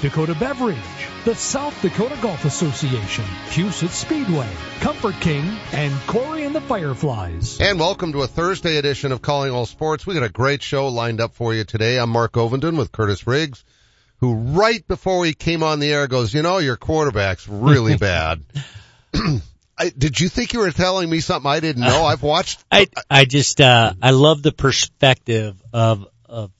Dakota Beverage, the South Dakota Golf Association, Huset Speedway, Comfort King, and Corey and the Fireflies. And welcome to a Thursday edition of Calling All Sports. We got a great show lined up for you today. I'm Mark Ovenden with Kurtiss Riggs, who right before we came on the air goes, you know, your quarterback's really bad. I, did you think you were telling me something I didn't know? I've watched. I I just uh I love the perspective of of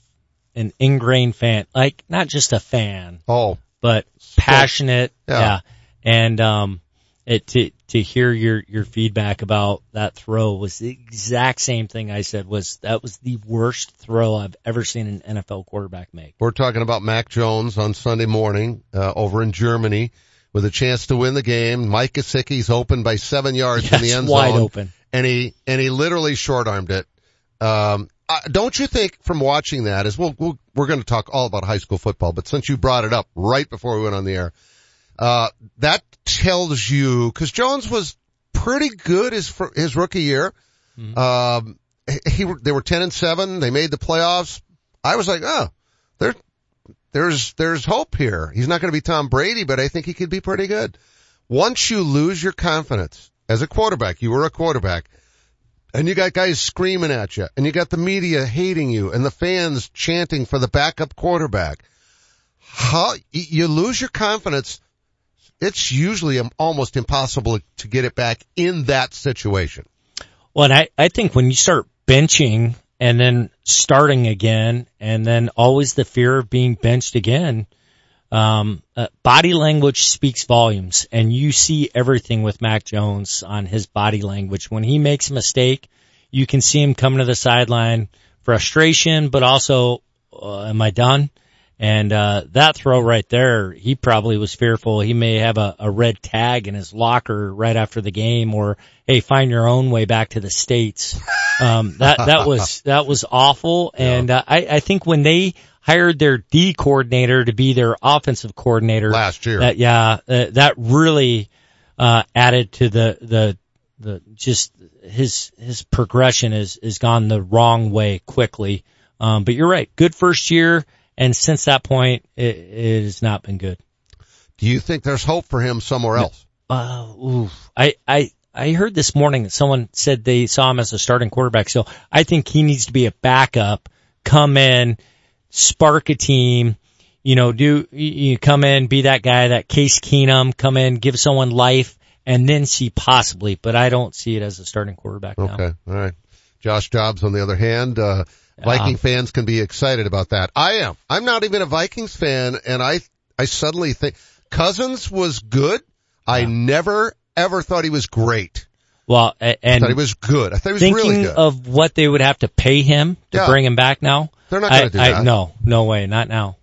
an ingrained fan, like not just a fan, Oh, but passionate. Yeah. Yeah. And um it to to hear your your feedback about that throw was the exact same thing I said was that was the worst throw I've ever seen an NFL quarterback make. we're talking about Mac Jones on Sunday morning uh, over in Germany with a chance to win the game. Mike Gesicki's open by seven yards in the Yes, end wide zone. open. and he and he literally short armed it. Um, I, don't you think from watching that is we'll, we'll we're going to talk all about high school football, but since you brought it up right before we went on the air, uh, that tells you because Jones was pretty good his his rookie year. Um, he, he they were ten and seven. They made the playoffs. I was like, oh, there there's there's hope here. He's not going to be Tom Brady, but I think he could be pretty good. Once you lose your confidence as a quarterback, you were a quarterback, and you got guys screaming at you, and you got the media hating you, and the fans chanting for the backup quarterback. How you lose your confidence? It's usually um, almost impossible to get it back in that situation. Well, and I, I think when you start benching and then starting again and then always the fear of being benched again, um, uh, body language speaks volumes and you see everything with Mac Jones on his body language. When he makes a mistake, you can see him coming to the sideline, frustration, but also, uh, am I done? And, uh, that throw right there, he probably was fearful. He may have a, a red tag in his locker right after the game or, hey, find your own way back to the States. Um, that, that was, that was awful. And, uh, I, I think when they hired their D coordinator to be their offensive coordinator Last year. that, yeah, uh, that really, uh, added to the, the, the, just his, his progression has is gone the wrong way quickly. Um, but you're right. Good first year. And since that point, it, it has not been good. Do you think there's hope for him somewhere else? Uh, oof. I, I, I heard this morning that someone said they saw him as a starting quarterback. So I think he needs to be a backup, come in, spark a team, you know, do, you come in, be that guy, that Case Keenum, come in, give someone life and then see possibly, but I don't see it as a starting quarterback now. Okay. All right. Josh Dobbs, on the other hand, uh, Viking fans can be excited about that. I am. I'm not even a Vikings fan and I, I suddenly think Cousins was good. I never ever thought he was great. Well, a- I and thought he was good. I thought he was really good. of what they would have to pay him to Yeah. bring him back now. They're not I, gonna do I- that. no, no way, not now.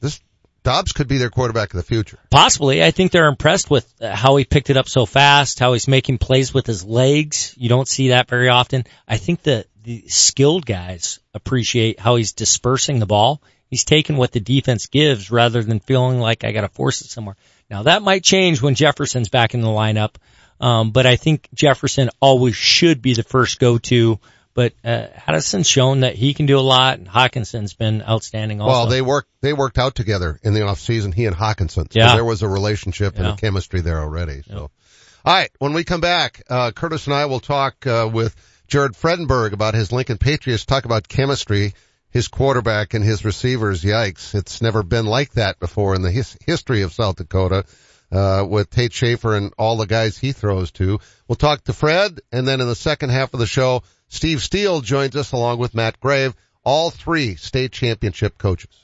this Dobbs could be their quarterback of the future. Possibly. I think they're impressed with uh, how he picked it up so fast, how he's making plays with his legs. You don't see that very often. I think the, the skilled guys appreciate how he's dispersing the ball. He's taking what the defense gives rather than feeling like I gotta force it somewhere. Now that might change when Jefferson's back in the lineup. Um, but I think Jefferson always should be the first go-to. But, uh, Addison's shown that he can do a lot and Hockenson's been outstanding also. Well, they worked, they worked out together in the off season, he and Hawkinson. So Yeah. there was a relationship and Yeah. a chemistry there already. So, all right. When we come back, uh, Kurtiss and I will talk, uh, with Jared Fredenburg about his Lincoln Patriots, talk about chemistry, his quarterback and his receivers. Yikes. It's never been like that before in the his- history of South Dakota. Uh, with Tate Schaefer and all the guys he throws to. We'll talk to Fred and then in the second half of the show, Steve Steele joins us along with Matt Grave, all three state championship coaches.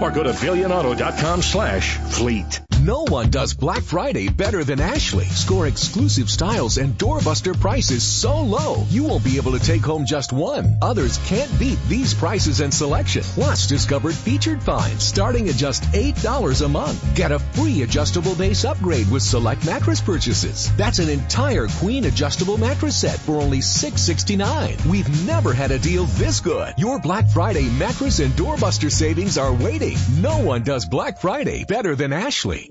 or go to billionauto.com slash fleet. No one does Black Friday better than Ashley. Score exclusive styles and doorbuster prices so low you won't be able to take home just one. Others can't beat these prices and selection. Plus, discovered featured finds starting at just $8 a month. Get a free adjustable base upgrade with select mattress purchases. That's an entire queen adjustable mattress set for only 669. We've never had a deal this good. Your Black Friday mattress and doorbuster savings are waiting. No one does Black Friday better than Ashley.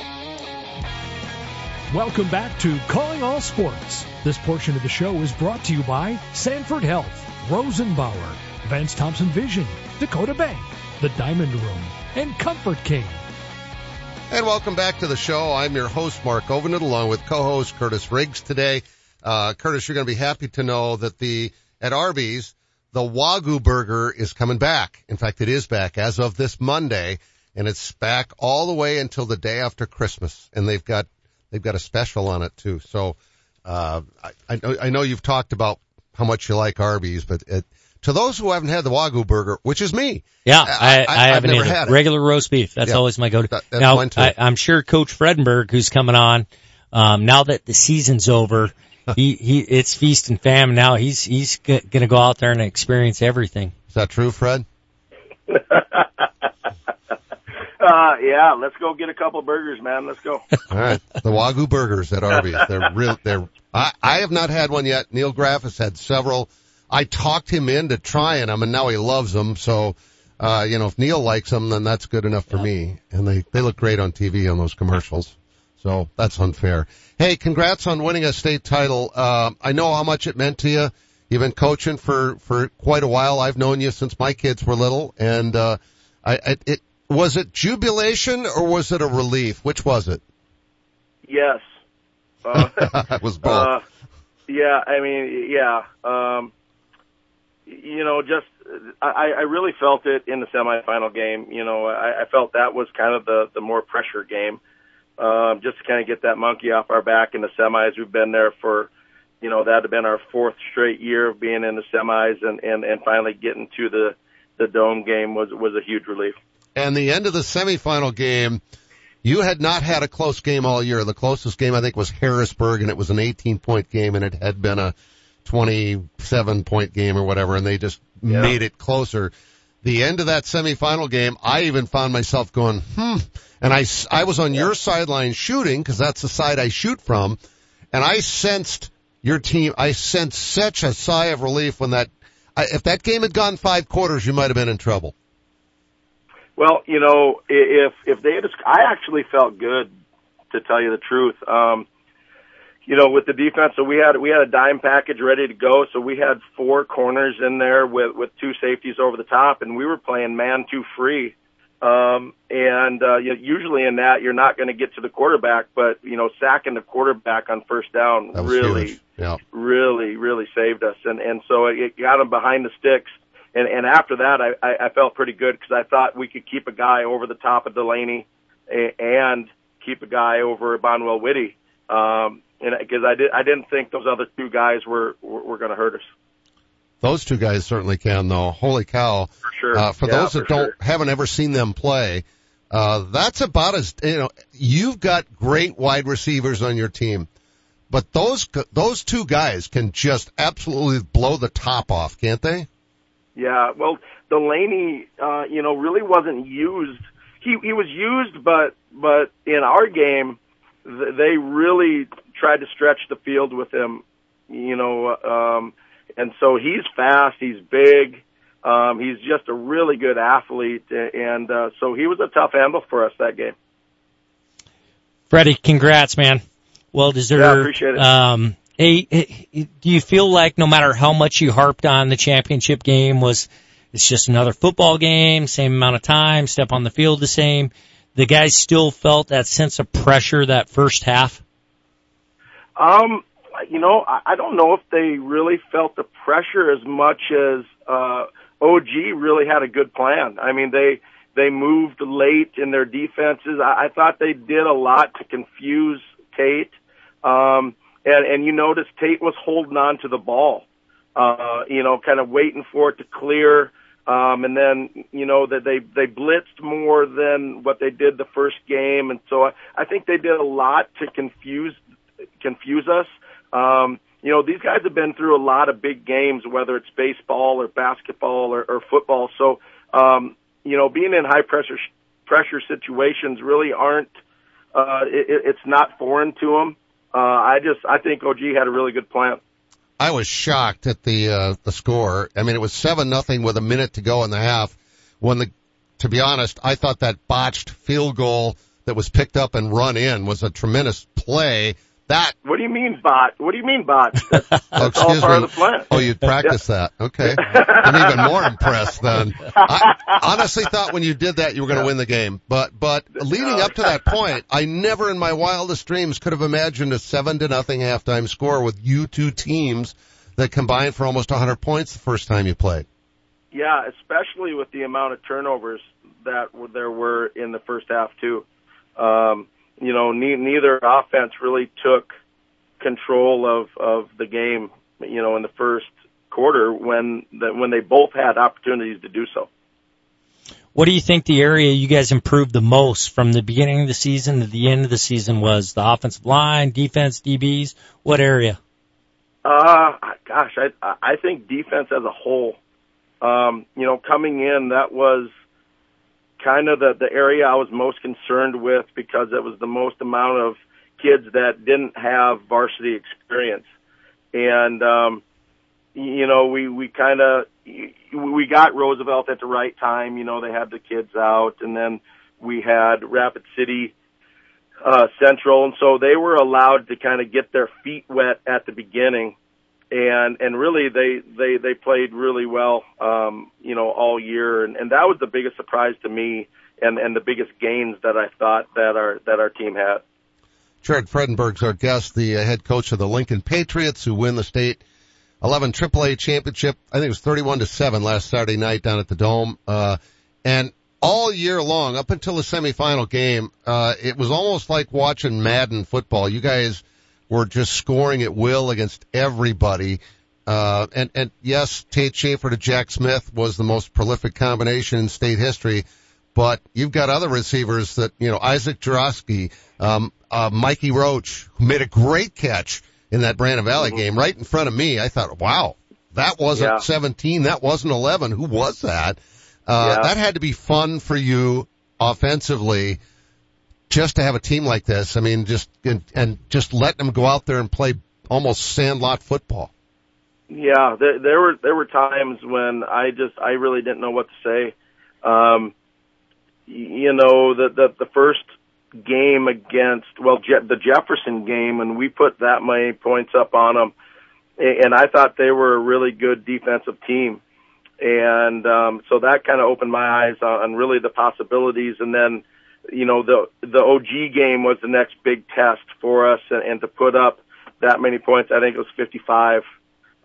Welcome back to Calling All Sports. This portion of the show is brought to you by Sanford Health, Rosenbauer, Vance Thompson Vision, Dakota Bank, The Diamond Room, and Comfort King. And welcome back to the show. I'm your host, Mark Ovenden, along with co-host Kurtiss Riggs today. Uh, Kurtiss, you're going to be happy to know that the, at Arby's, the Wagyu burger is coming back. In fact, it is back as of this Monday, and it's back all the way until the day after Christmas. And they've got, they've got a special on it too. So, uh, I, I know, I know you've talked about how much you like Arby's, but it, to those who haven't had the Wagyu burger, which is me. Yeah, I, I, I haven't never had it. Regular roast beef. That's Yeah. always my go-to. That- that's now, mine. I, I'm sure Coach Fredenburg, who's coming on, um, now that the season's over, he, he, it's feast and famine now. He's, he's g- gonna go out there and experience everything. Is that true, Fred? Uh, yeah, let's go get a couple burgers, man. Let's go. All right, the Wagyu burgers at Arby's. They're real. They're. I, I have not had one yet. Neil Graff has had several. I talked him into trying them, and now he loves them. So, uh, you know, if Neil likes them, then that's good enough for me. And they they look great on TV on those commercials. So that's unfair. Hey, congrats on winning a state title. Uh, I know how much it meant to you. You've been coaching for for quite a while. I've known you since my kids were little, and uh, I, I it was it jubilation or was it a relief? Which was it? Yes. Uh, it was both. uh, yeah, I mean, yeah. Um, you know, just I, I really felt it in the semifinal game. You know, I, I felt that was kind of the the more pressure game, um, just to kind of get that monkey off our back in the semis. We've been there for, you know, that had been our fourth straight year of being in the semis, and and and finally getting to the the dome game was was a huge relief. And the end of the semifinal game, you had not had a close game all year. The closest game I think was Harrisburg and it was an 18 point game and it had been a 27 point game or whatever and they just Yeah. made it closer. The end of that semifinal game, I even found myself going, hmm, and I, I was on your sideline shooting because that's the side I shoot from and I sensed your team, I sensed such a sigh of relief when that I, if that game had gone five quarters, you might have been in trouble. Well, you know, if if they had, I actually felt good to tell you the truth. Um, you know, with the defense, so we had we had a dime package ready to go. So we had four corners in there with with two safeties over the top, and we were playing man two free. Um, and uh, you know, usually in that, you're not going to get to the quarterback, but you know, sacking the quarterback on first down really, yeah. really, really saved us. And and so it got them behind the sticks. And and after that, I I, I felt pretty good because I thought we could keep a guy over the top of Delaney and keep a guy over Bonwell Whitty. Um, and because I did, I didn't think those other two guys were were, were going to hurt us. Those two guys certainly can, though. Holy cow! For sure. Uh, for yeah, those that for don't sure. haven't ever seen them play, uh, that's about as you know. You've got great wide receivers on your team, but those those two guys can just absolutely blow the top off, can't they? Yeah. Well, Delaney, uh, you know, really wasn't used. He he was used, but but in our game, th- they really tried to stretch the field with him. You know. Um, and so he's fast, he's big, um, he's just a really good athlete, and uh, so he was a tough handle for us that game. Freddie, congrats, man. Well deserved. Yeah, appreciate it. Um, hey, do you feel like no matter how much you harped on the championship game was it's just another football game, same amount of time, step on the field the same, the guys still felt that sense of pressure that first half? Um, you know, I, I don't know if they really felt the pressure as much as uh, OG really had a good plan. I mean, they they moved late in their defenses. I, I thought they did a lot to confuse Tate, um, and and you notice Tate was holding on to the ball, uh, you know, kind of waiting for it to clear. Um, and then, you know, that they, they blitzed more than what they did the first game. And so I, I think they did a lot to confuse, confuse us. Um, you know, these guys have been through a lot of big games, whether it's baseball or basketball or, or football. So, um, you know, being in high pressure pressure situations really aren't. Uh, it, it's not foreign to them. Uh, I just I think OG had a really good plan. I was shocked at the uh, the score. I mean, it was seven nothing with a minute to go in the half. When the, to be honest, I thought that botched field goal that was picked up and run in was a tremendous play. That. What do you mean bot? What do you mean bot? That's, that's oh, all excuse part me. of the plan. Oh, you'd practice Yeah. that. Okay. I'm even more impressed then. I honestly thought when you did that you were going to win the game. But, but leading up to that point, I never in my wildest dreams could have imagined a seven to nothing halftime score with you two teams that combined for almost 100 points the first time you played. Yeah, especially with the amount of turnovers that were, there were in the first half too. Um, you know, ne- neither offense really took control of of the game. You know, in the first quarter when the, when they both had opportunities to do so. What do you think the area you guys improved the most from the beginning of the season to the end of the season was? The offensive line, defense, DBs? What area? Uh, gosh, I I think defense as a whole. Um, you know, coming in, that was kind of the the area I was most concerned with because it was the most amount of kids that didn't have varsity experience, and um, you know, we we kind of we got Roosevelt at the right time. You know, they had the kids out, and then we had Rapid City uh, Central, and so they were allowed to kind of get their feet wet at the beginning, and and really they they they played really well, um, you know, all year, and, and that was the biggest surprise to me, and and the biggest gains that I thought that our that our team had. Jared Fredenburg's our guest, the uh, head coach of the Lincoln Patriots, who win the state 11 AAA championship. I think it was 31 to 7 last Saturday night down at the Dome. Uh, and all year long, up until the semifinal game, uh, it was almost like watching Madden football. You guys were just scoring at will against everybody. Uh, and, and yes, Tate Schaefer to Jack Smith was the most prolific combination in state history, but you've got other receivers that, you know, Isaac Jarosky, um, uh, Mikey Roach, who made a great catch in that Brandon Valley Mm-hmm. game right in front of me. I thought, wow, that wasn't Yeah. 17. That wasn't 11. Who was that? Uh, Yeah. that had to be fun for you offensively just to have a team like this. I mean, just, and, and just letting them go out there and play almost sandlot football. Yeah, there, there were there were times when I just I really didn't know what to say. Um, you know, the the the first game against well Je- the Jefferson game, and we put that many points up on them, and I thought they were a really good defensive team, and um, so that kind of opened my eyes on really the possibilities. And then, you know, the the OG game was the next big test for us, and, and to put up that many points, I think it was 55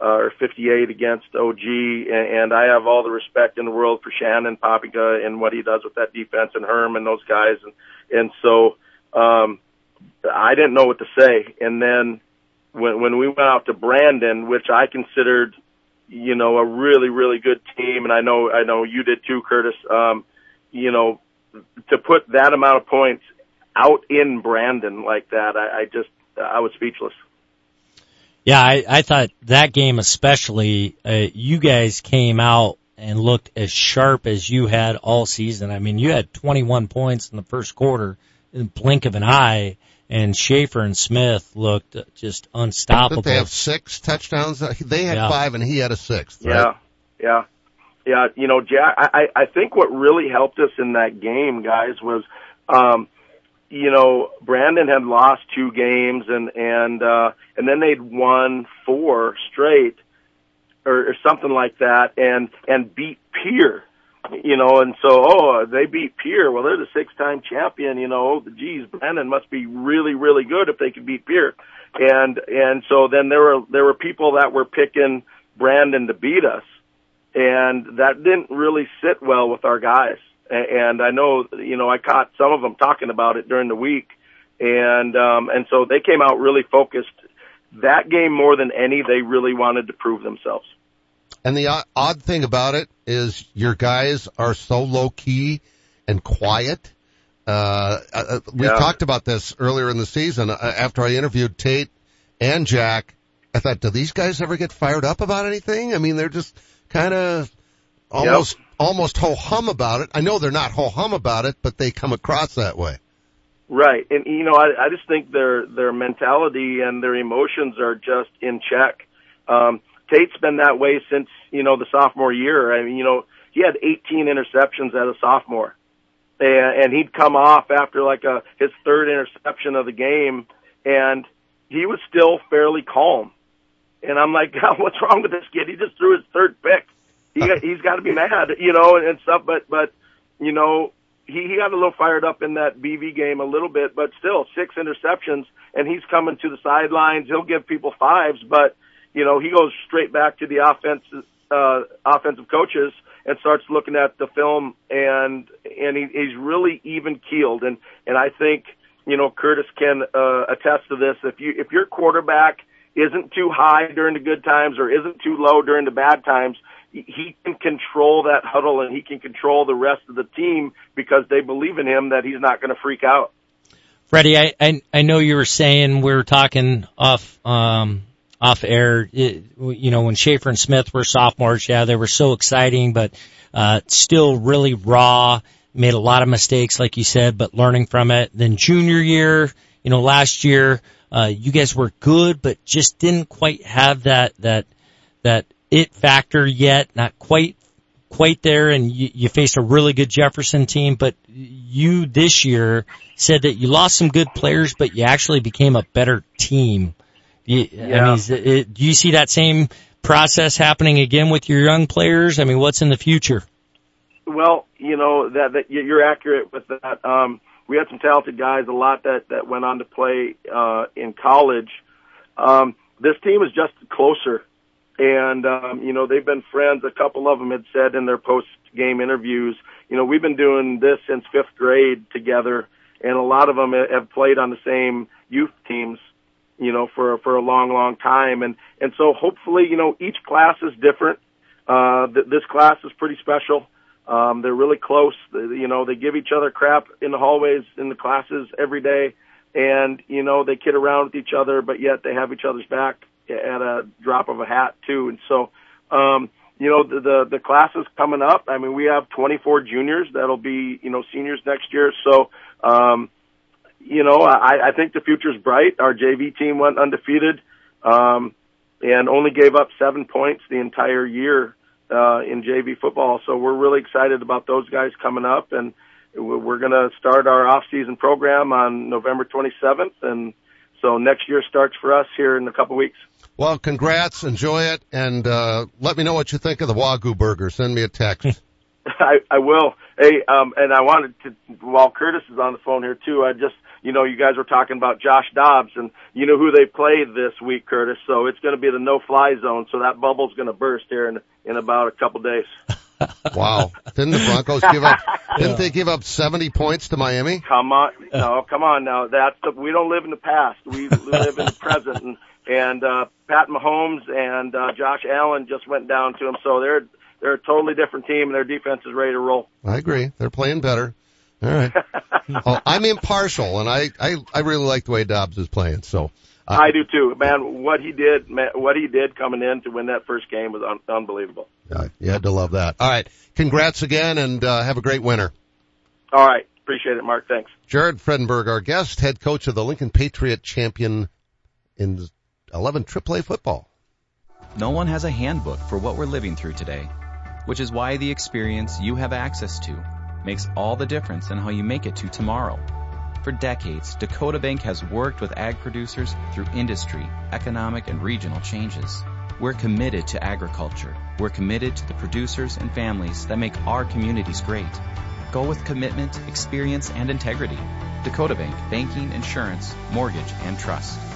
uh, or 58 against OG, and, and I have all the respect in the world for Shannon Papiga and what he does with that defense and Herm and those guys, and and so um, I didn't know what to say. And then when when we went out to Brandon, which I considered, you know, a really really good team, and I know I know you did too, Kurtiss. Um, you know, to put that amount of points out in Brandon like that, I, I just I was speechless. Yeah, I, I thought that game especially, uh, you guys came out and looked as sharp as you had all season. I mean, you had 21 points in the first quarter in the blink of an eye, and Schaefer and Smith looked just unstoppable. Did they have six touchdowns? They had Yeah. five, and he had a sixth. Right? yeah, yeah. Yeah, you know, Jack. I I think what really helped us in that game, guys, was, um, you know, Brandon had lost two games, and and uh, and then they'd won four straight, or, or something like that, and and beat Pierre. You know, and so oh, they beat Pierre. Well, they're the six-time champion. You know, oh, geez, Brandon must be really, really good if they could beat Pierre. And and so then there were there were people that were picking Brandon to beat us, and that didn't really sit well with our guys. And I know, you know, I caught some of them talking about it during the week, and um, and so they came out really focused. That game more than any, they really wanted to prove themselves. And the odd thing about it is your guys are so low key and quiet. Uh, uh, we Yeah. talked about this earlier in the season uh, after I interviewed Tate and Jack. I thought, do these guys ever get fired up about anything? I mean, they're just kind of almost, almost ho hum about it. I know they're not ho hum about it, but they come across that way. Right, and you know, I, I just think their their mentality and their emotions are just in check. Um, Tate's been that way since you know the sophomore year. I mean, you know, he had 18 interceptions as a sophomore, and, and he'd come off after like a his third interception of the game, and he was still fairly calm. And I'm like, God, what's wrong with this kid? He just threw his third pick. He, he's got to be mad, you know, and, and stuff. But but you know, he, he got a little fired up in that BV game a little bit, but still six interceptions and he's coming to the sidelines. He'll give people fives, but you know, he goes straight back to the offensive, uh, offensive coaches and starts looking at the film and, and he, he's really even keeled. And, and I think, you know, Kurtiss can, uh, attest to this. If you, if your quarterback isn't too high during the good times or isn't too low during the bad times, he can control that huddle and he can control the rest of the team because they believe in him that he's not going to freak out. Freddie, I, I I know you were saying we were talking off um off air. It, you know when Schaefer and Smith were sophomores, yeah, they were so exciting, but uh still really raw. Made a lot of mistakes, like you said, but learning from it. Then junior year, you know, last year, uh you guys were good, but just didn't quite have that that that it factor yet. Not quite quite there and you, you faced a really good Jefferson team, but you this year said that you lost some good players, but you actually became a better team. You, I Yeah. mean, is it, do you see that same process happening again with your young players? I mean, what's in the future? Well, you know that that you- you're accurate with that. Um, we had some talented guys, a lot that that went on to play uh, in college. Um, this team is just closer, and um, you know they've been friends. A couple of them had said in their post game interviews, you know, we've been doing this since fifth grade together, and a lot of them have played on the same youth teams you know, for for a long, long time, and and so hopefully, you know, each class is different. Uh, th- this class is pretty special. Um, they're really close. They, you know, they give each other crap in the hallways in the classes every day, and you know they kid around with each other, but yet they have each other's back at a drop of a hat too. And so, um, you know, the the, the classes coming up. I mean, we have 24 juniors that'll be you know seniors next year. So. Um, you know, I, I think the future's bright. Our JV team went undefeated. Um, and only gave up seven points the entire year uh, in JV football. So we're really excited about those guys coming up, and we're going to start our off-season program on November 27th, and so next year starts for us here in a couple weeks. Well, congrats, enjoy it, and uh, let me know what you think of the Wagyu burger. Send me a text. I, I will. Hey, um, and I wanted to, while Kurtiss is on the phone here too, I just, you know, you guys were talking about Josh Dobbs and you know who they played this week, Kurtiss. So it's going to be the no-fly zone. So that bubble's going to burst here in, in about a couple days. wow. Didn't the Broncos give up, didn't yeah. they give up 70 points to Miami? Come on. No, come on now. That's the, we don't live in the past. We live in the present and, and, uh, Pat Mahomes and, uh, Josh Allen just went down to him. So they're, they're a totally different team and their defense is ready to roll. I agree. They're playing better. All right. well, I'm impartial and I, I, I really like the way Dobbs is playing. So uh, I do too, man. What he did, man, what he did coming in to win that first game was un- unbelievable. Yeah, you had to love that. All right. Congrats again and, uh, have a great winter. All right. Appreciate it, Mark. Thanks. Jared Fredenburg, our guest, head coach of the Lincoln Patriot champion in 11 AAA football. No one has a handbook for what we're living through today which is why the experience you have access to makes all the difference in how you make it to tomorrow. For decades, Dakota Bank has worked with ag producers through industry, economic, and regional changes. We're committed to agriculture. We're committed to the producers and families that make our communities great. Go with commitment, experience, and integrity. Dakota Bank, banking, insurance, mortgage, and trust.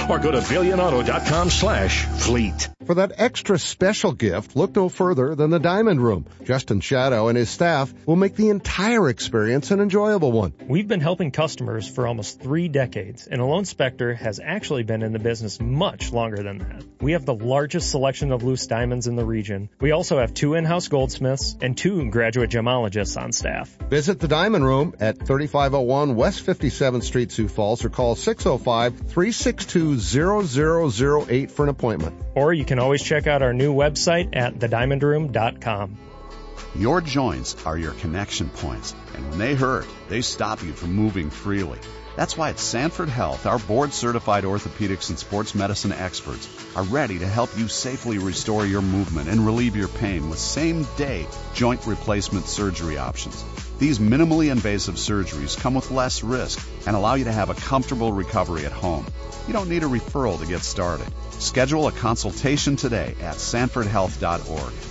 or go to billionauto.com slash fleet. For that extra special gift, look no further than the Diamond Room. Justin Shadow and his staff will make the entire experience an enjoyable one. We've been helping customers for almost three decades, and Alone Spectre has actually been in the business much longer than that. We have the largest selection of loose diamonds in the region. We also have two in-house goldsmiths and two graduate gemologists on staff. Visit the Diamond Room at 3501 West 57th Street, Sioux Falls, or call 605 362 0008 for an appointment. Or you can always check out our new website at thediamondroom.com. Your joints are your connection points, and when they hurt, they stop you from moving freely. That's why at Sanford Health, our board certified orthopedics and sports medicine experts are ready to help you safely restore your movement and relieve your pain with same day joint replacement surgery options. These minimally invasive surgeries come with less risk and allow you to have a comfortable recovery at home. You don't need a referral to get started. Schedule a consultation today at sanfordhealth.org.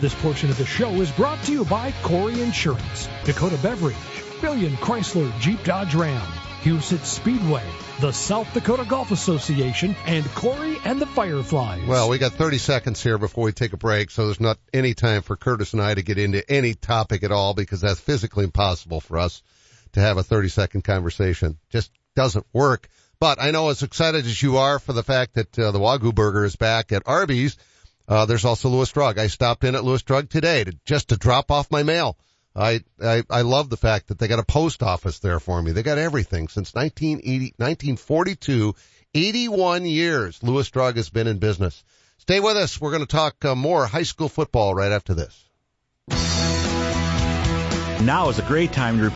This portion of the show is brought to you by Corey Insurance, Dakota Beverage, Billion Chrysler Jeep Dodge Ram, Huset Speedway, the South Dakota Golf Association, and Corey and the Fireflies. Well, we got 30 seconds here before we take a break, so there's not any time for Kurtiss and I to get into any topic at all because that's physically impossible for us to have a 30 second conversation. Just doesn't work. But I know as excited as you are for the fact that uh, the Wagyu burger is back at Arby's, uh, there's also Lewis Drug. I stopped in at Lewis Drug today to just to drop off my mail. I, I, I love the fact that they got a post office there for me. They got everything since 1980, 1942, 81 years. Lewis Drug has been in business. Stay with us. We're going to talk uh, more high school football right after this. Now is a great time to